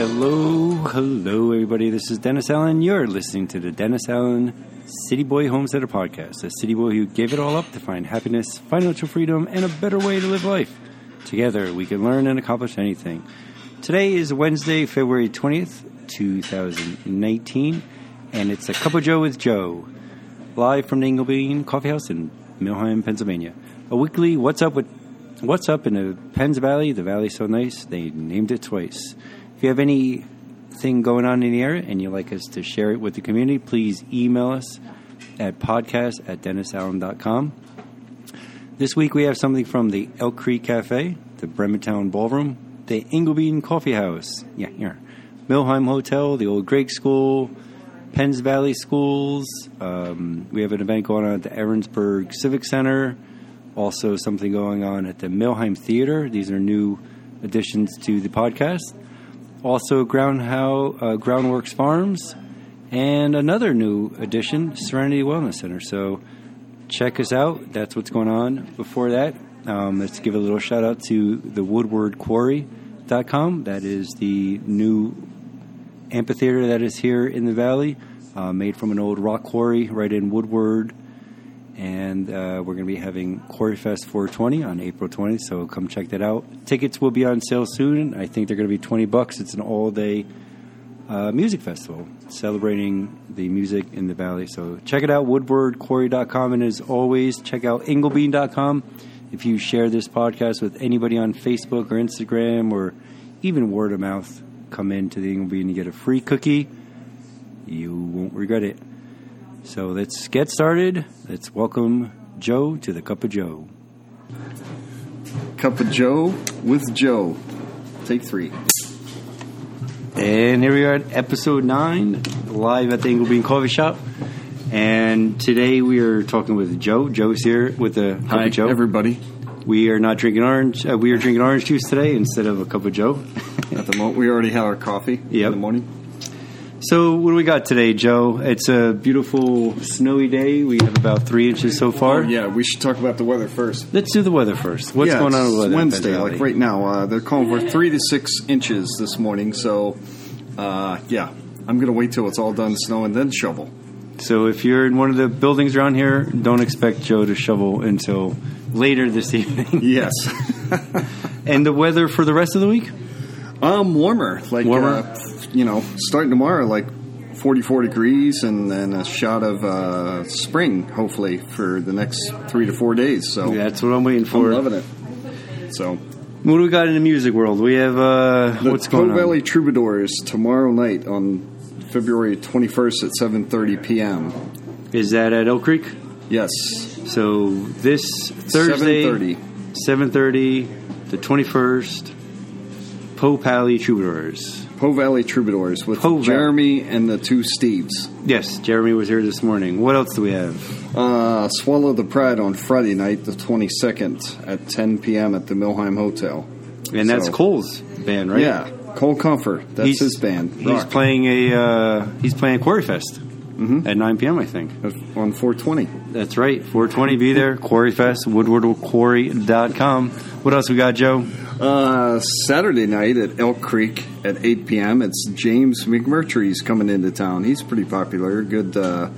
Hello, hello, everybody. This is Dennis Allen. You're listening to the Dennis Allen City Boy Homesteader Podcast, a city boy who gave it all up to find happiness, financial freedom, and a better way to live life. Together, we can learn and accomplish anything. Today is Wednesday, February 20th, 2019, and it's a Cup of Joe with Joe, live from the Inglebean Coffee House in Millheim, Pennsylvania. A weekly What's Up with What's Up in the Penns Valley. The valley's so nice, they named it twice. If you have anything going on in the area and you'd like us to share it with the community, please email us at podcast at dennisallen.com. This week we have something from the Elk Creek Cafe, the Bremertown Ballroom, the Inglebean Coffee House, yeah, here, Millheim Hotel, the Old Gregg School, Penns Valley Schools. Um, we have an event going on at the Aaronsburg Civic Center. Also, something going on at the Millheim Theater. These are new additions to the podcast also Ground How, uh, Groundworks Farms, and another new addition, Serenity Wellness Center. So check us out. That's what's going on. Before that, um, let's give a little shout out to the woodwardquarry.com. That is the new amphitheater that is here in the valley, uh, made from an old rock quarry right in Woodward and uh, we're going to be having Quarry Fest 420 on April 20th. So come check that out. Tickets will be on sale soon. I think they're going to be 20 bucks. It's an all-day uh, music festival celebrating the music in the valley. So check it out, woodwardquarry.com, and as always, check out inglebean.com. If you share this podcast with anybody on Facebook or Instagram or even word of mouth, come into the Inglebean and get a free cookie. You won't regret it. So let's get started. Let's welcome Joe to the Cup of Joe. Cup of Joe with Joe. Take three. And here we are at episode nine, live at the Inglebean Coffee Shop. And today we are talking with Joe. Joe's here with a cup Hi, of Joe. everybody. We are not drinking orange. Uh, we are drinking orange juice today instead of a cup of Joe. At the moment, we already had our coffee Yep. in the morning. So what do we got today, Joe? It's a beautiful snowy day. We have about three inches so far. Oh, yeah, we should talk about the weather first. Let's do the weather first. What's yeah, going on with the weather? Wednesday, like right now. Uh, they're calling for three to six inches this morning. So, uh, yeah, I'm going to wait till it's all done snow and then shovel. So if you're in one of the buildings around here, don't expect Joe to shovel until later this evening. Yes. and the weather for the rest of the week? um, warmer. Like, Warmer? Uh, you know, starting tomorrow, like 44 degrees and then a shot of uh, spring, hopefully, for the next three to four days. So, yeah, That's what I'm waiting I'm for. loving it. So, What do we got in the music world? We have uh, what's going Poe on? Valley Troubadours tomorrow night on February 21st at 7:30 p.m. Is that at Elk Creek? Yes, So this Thursday, 7:30. 7:30, the 21st, Poe Valley Troubadours. Poe Valley Troubadours with Poe Valley. Jeremy and the two Steves. Yes, Jeremy was here this morning. What else do we have? Uh, Swallow the Pride on Friday night, the 22nd at 10 p.m. at the Millheim Hotel. And that's Cole's band, right? Yeah, Cole Comfort. That's He's- his band. He's Rock. playing a uh, he's playing a Quarry Fest Mm-hmm. at 9 p.m. I think. That's on 420. That's right. 420 be there. Quarry Fest, woodwardquarry.com. What else we got, Joe? Uh, Saturday night at Elk Creek at 8 p.m. It's James McMurtry's coming into town. He's pretty popular, good uh,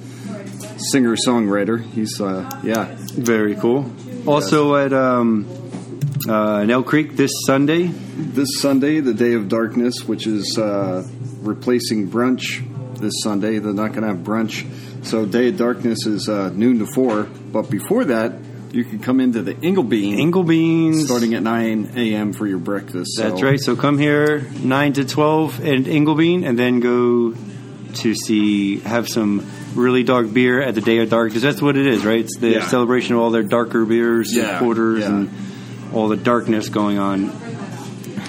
singer songwriter. He's uh, yeah, Very cool. Also at um, uh, in Elk Creek this Sunday. this Sunday, the Day of Darkness, which is uh, replacing brunch this Sunday. They're not going to have brunch, so Day of Darkness is uh, noon to four. But before that, you can come into the Inglebean Ingle Beans. starting at 9 a.m. for your breakfast. That's So- right. So come here 9 to 12 at Inglebean and then go to see, have some really dark beer at the Day of Darkness. That's what it is, right? It's the Yeah. celebration of all their darker beers, Yeah, porters, yeah. and all the darkness going on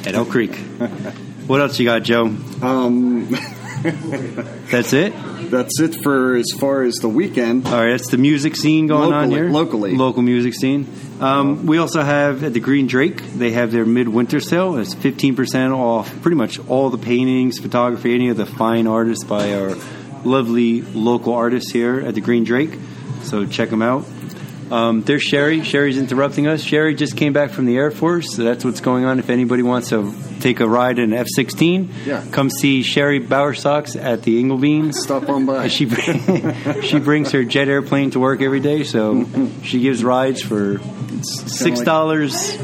at Elk Creek. what else you got, Joe? Um, That's it? that's it for as far as the weekend. All right, that's the music scene going on here. locally. Local music scene. Um, we also have at the Green Drake, they have their midwinter sale. It's 15% off pretty much all the paintings, photography, any of the fine artists by our lovely local artists here at the Green Drake. So check them out. Um, there's Sherry. Sherry's interrupting us. Sherry just came back from the Air Force, so that's what's going on. If anybody wants to take a ride in an F 16, Yeah. come see Sherry Bowersox at the Inglebean. Stop on by. She she brings her jet airplane to work every day, so she gives rides for six dollars.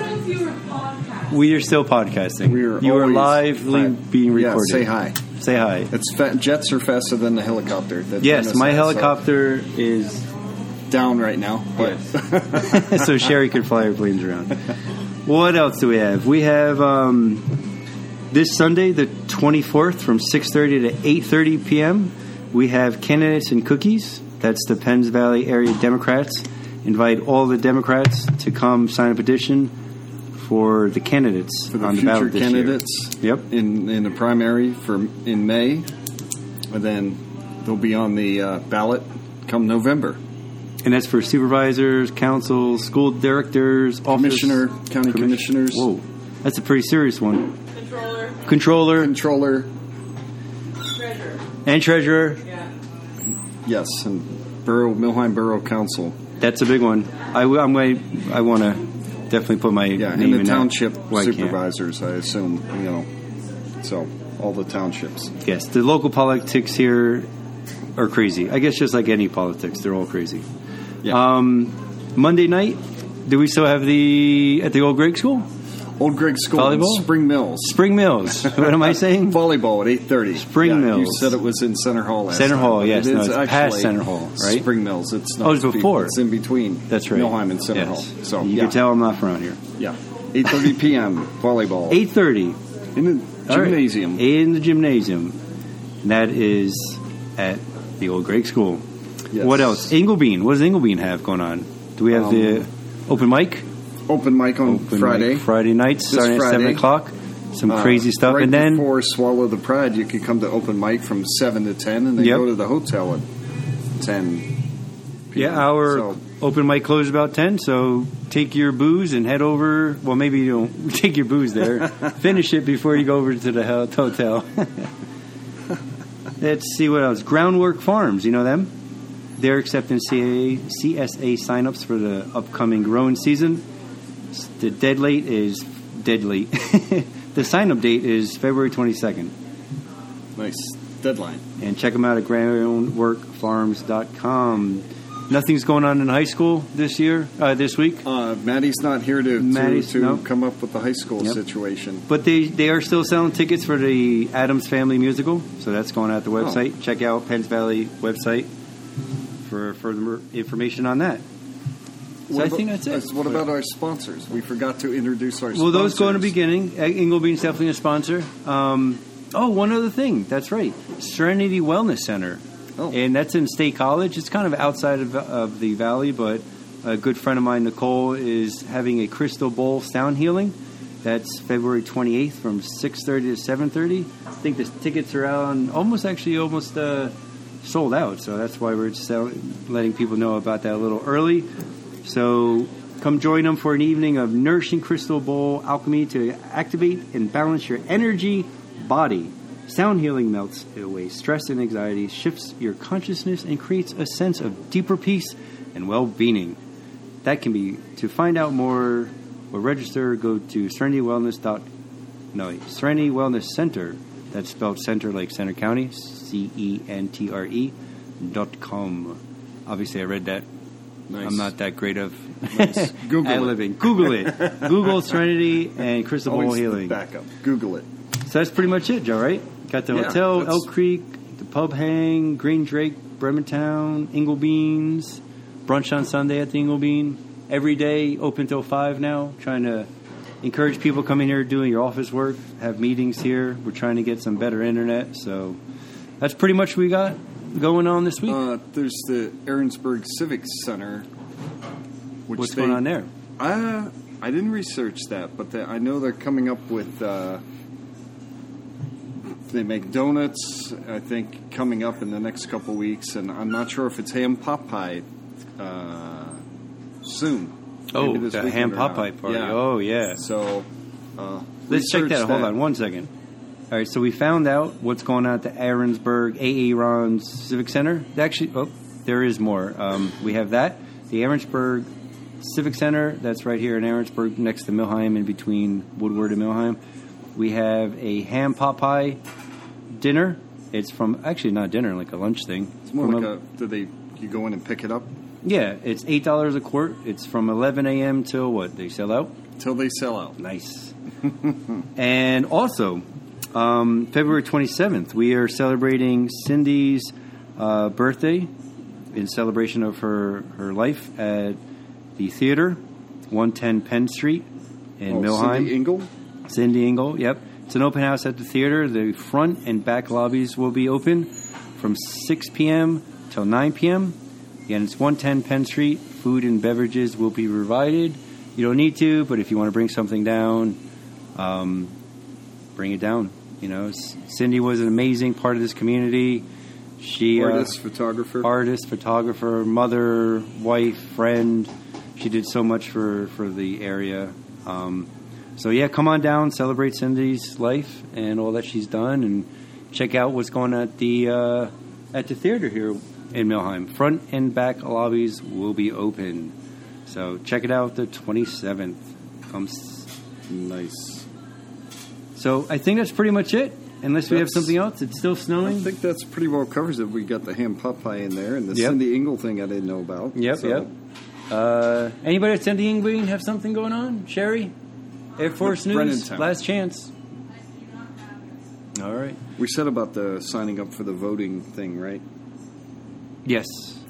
We are still podcasting. We are you are lively hi. being Yeah, recorded. say hi. Say hi. It's fa- jets are faster than the helicopter. Yes, my has, so helicopter is down right now. But so Sherry could fly her planes around. What else do we have? We have um, this Sunday, the 24th, from 6:30 to 8:30 p.m. We have candidates and cookies. That's the Penns Valley area Democrats. Invite all the Democrats to come sign a petition for the candidates for the on the ballot this year. candidates, Yep. in in the primary for in May, and then they'll be on the uh, ballot come November. And that's for supervisors, councils, school directors, office- Commissioner, county commis- commissioners, Whoa, that's a pretty serious one. Controller, Controller controller, treasurer. and treasurer. Yeah. yes, and borough Millheim Borough Council. That's a big one. I, am going. I want to definitely put my Yeah, name and the in that. township Well, I can't. supervisors, I assume, you know. So all the townships. Yes, the local politics here are crazy. I guess just like any politics, they're all crazy. Yeah. Um, Monday night, do we still have the at the old Gregg School? Old Gregg School, Volleyball? Spring Mills. Spring Mills. what am I saying? Volleyball at eight thirty. Spring You Mills. You said it was in Centre Hall. Last Center time, Hall, yes. it No, it's past Centre Hall, right? Spring Mills. It's not. Oh, it's before. It's in between. That's right. Millheim and Center yes. Hall. So you yeah, can tell I'm not from around here. yeah. Eight thirty p.m. volleyball Eight thirty in the gymnasium. in the gymnasium. And that is at the old Gregg School. Yes. What else? Inglebean. What does Inglebean have going on? Do we have Um, the open mic? Open mic on Open Friday. mic Friday nights This starting at seven o'clock. Some Uh, crazy stuff, Right and then before Swallow the Pride, you could come to open mic from seven to ten, and then Yep. go to the hotel at ten. yeah, our So, open mic closes about ten. So take your booze and head over. Well, maybe you don't take your booze there. Finish it before you go over to the hotel. Let's see what else. Groundwork Farms. You know them? They're accepting CA, CSA signups for the upcoming growing season. The dead late is dead late. the sign up date is February 22nd. nice deadline. And check them out at groundworkfarms.com. Nothing's going on in high school this year, uh, this week, Uh, Maddie's not here to Maddie's- to, to come up with the high school Yep. situation. but they, they are still selling tickets for the Addams Family musical, so that's going out the Oh. website. Check out Penns Valley website for further information on that. So What I about- think that's it. uh, What about our sponsors? We forgot to introduce our. Well, those go in the beginning. Uh, Inglebean's definitely a sponsor. Um, oh, one other thing. That's right. Serenity Wellness Center. Oh. And that's in State College. It's kind of outside of, of the valley, but a good friend of mine, Nicole, is having a crystal bowl sound healing. That's February 28th from 6.30 to 7.30. I think the tickets are out on almost actually almost uh, sold out. So that's why we're sell- letting people know about that a little early. So come join them for an evening of nourishing crystal bowl alchemy to activate and balance your energy body. Sound healing melts away stress and anxiety, shifts your consciousness, and creates a sense of deeper peace and well-being. That can be to find out more or register. Go to Serenity Wellness dot no Serenity Wellness Center. That's spelled center like Centre County, C E N T R E dot com. Obviously, I read that Nice. I'm not that great of Nice. Google at living. Google it. Google Serenity and Crystal Ball Healing. backup. Google it. So that's pretty much it, Joe. Right? Got the Yeah, hotel, that's- Elk Creek, the pub hang, Green Drake, Bremertown, Inglebeans, brunch on Sunday at the Inglebean. Every day open till five now. Trying to encourage people coming here doing your office work. Have meetings here. We're trying to get some better internet. So that's pretty much what we got going on this week. Uh, there's the Aaronsburg Civic Center. Which What's they- going on there? Uh, I didn't research that, but they, I know they're coming up with. Uh, they make donuts, I think, coming up in the next couple weeks, and I'm not sure if it's ham pot pie uh, soon. Oh, Maybe this the ham pot pie party. Yeah. Oh, yeah. So uh, Let's check research that. Hold on one second. All right, so we found out what's going on at the Aaronsburg A.A. Ron's Civic Center. Actually, oh, there is more. Um, we have that. The Aaronsburg Civic Center, that's right here in Aaronsburg, next to Millheim, in between Woodward and Millheim. We have a ham pot pie dinner. It's from actually not dinner, like a lunch thing. It's more From like a. Do they? You go in and pick it up yeah. It's eight dollars a quart. It's from 11 a.m. till what they sell out. till they sell out. Nice. and also, um, February 27th, we are celebrating Cindy's uh, birthday in celebration of her, her life at the theater, 110 Penn Street in Oh, Millheim. Cindy Engel. Cindy Engel, yep. It's an open house at the theater. The front and back lobbies will be open from 6 p.m. till 9 p.m. Again, it's 110 Penn Street. Food and beverages will be provided. You don't need to, but if you want to bring something down, um, bring it down. You know, Cindy was an amazing part of this community. She uh, Artist, photographer. artist, photographer, mother, wife, friend. She did so much for, for the area. Um, so yeah, come on down, celebrate Cindy's life and all that she's done, and check out what's going on at the uh, at the theater here in Millheim. Front and back lobbies will be open, so check it out the twenty seventh. Come. s- Nice. So I think that's pretty much it. Unless we have something else, it's still snowing. I think that's pretty well covers it. We got the ham pot pie in there, and the Yep. Cindy Engel thing I didn't know about. Yep, So, yep. Uh, anybody at Cindy Ingween have something going on? Sherry? Air Force News? Last chance. All right. We said about the signing up for the voting thing, right? Yes.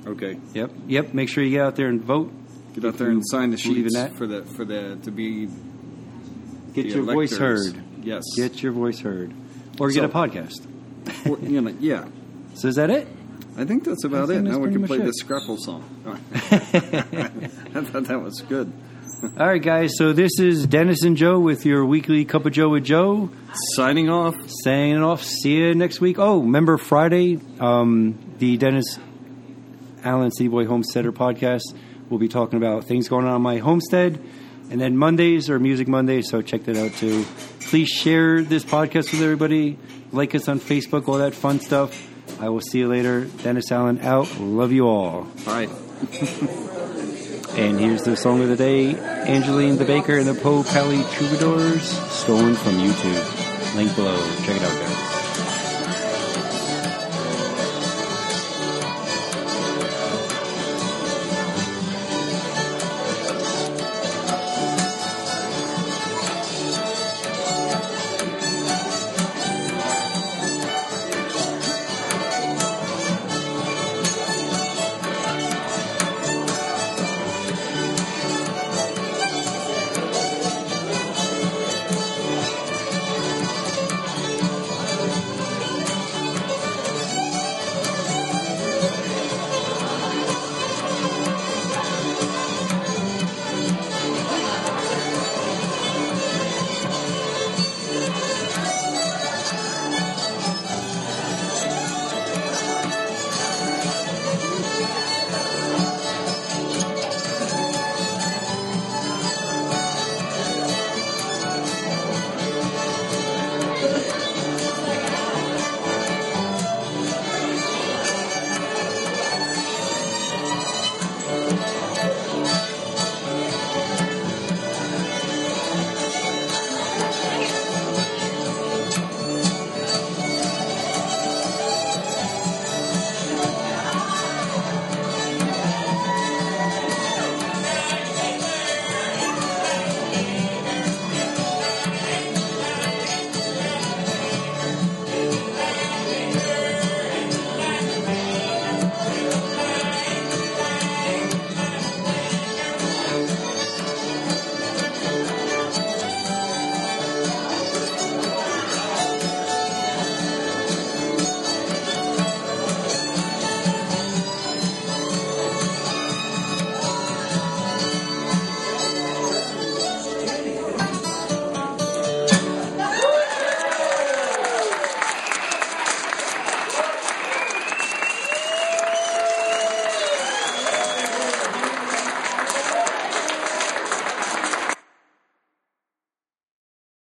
Okay. Yep. Yep. Make sure you get out there and vote. Get out there and sign the believe in sheets for the for the to be Get the your voice heard. Yes. Get your voice heard. Or get a podcast. Or, you know, yeah. So is that it? I think that's about think it. Now we can play it. the Scrapple song. I thought that was good. All right, guys. So this is Dennis and Joe with your weekly Cup of Joe with Joe. Signing off. Signing off. See you next week. Oh, remember Friday, um, the Dennis Allen City Boy Homesteader podcast. We'll be talking about things going on in my homestead. And then Mondays are Music Mondays, so check that out too. Please share this podcast with everybody. Like us on Facebook, all that fun stuff. I will see you later. Dennis Allen out. Love you all. All right. And here's the song of the day Angeline the Baker and the Poe Valley Troubadours, stolen from YouTube. Link below. Check it out, guys.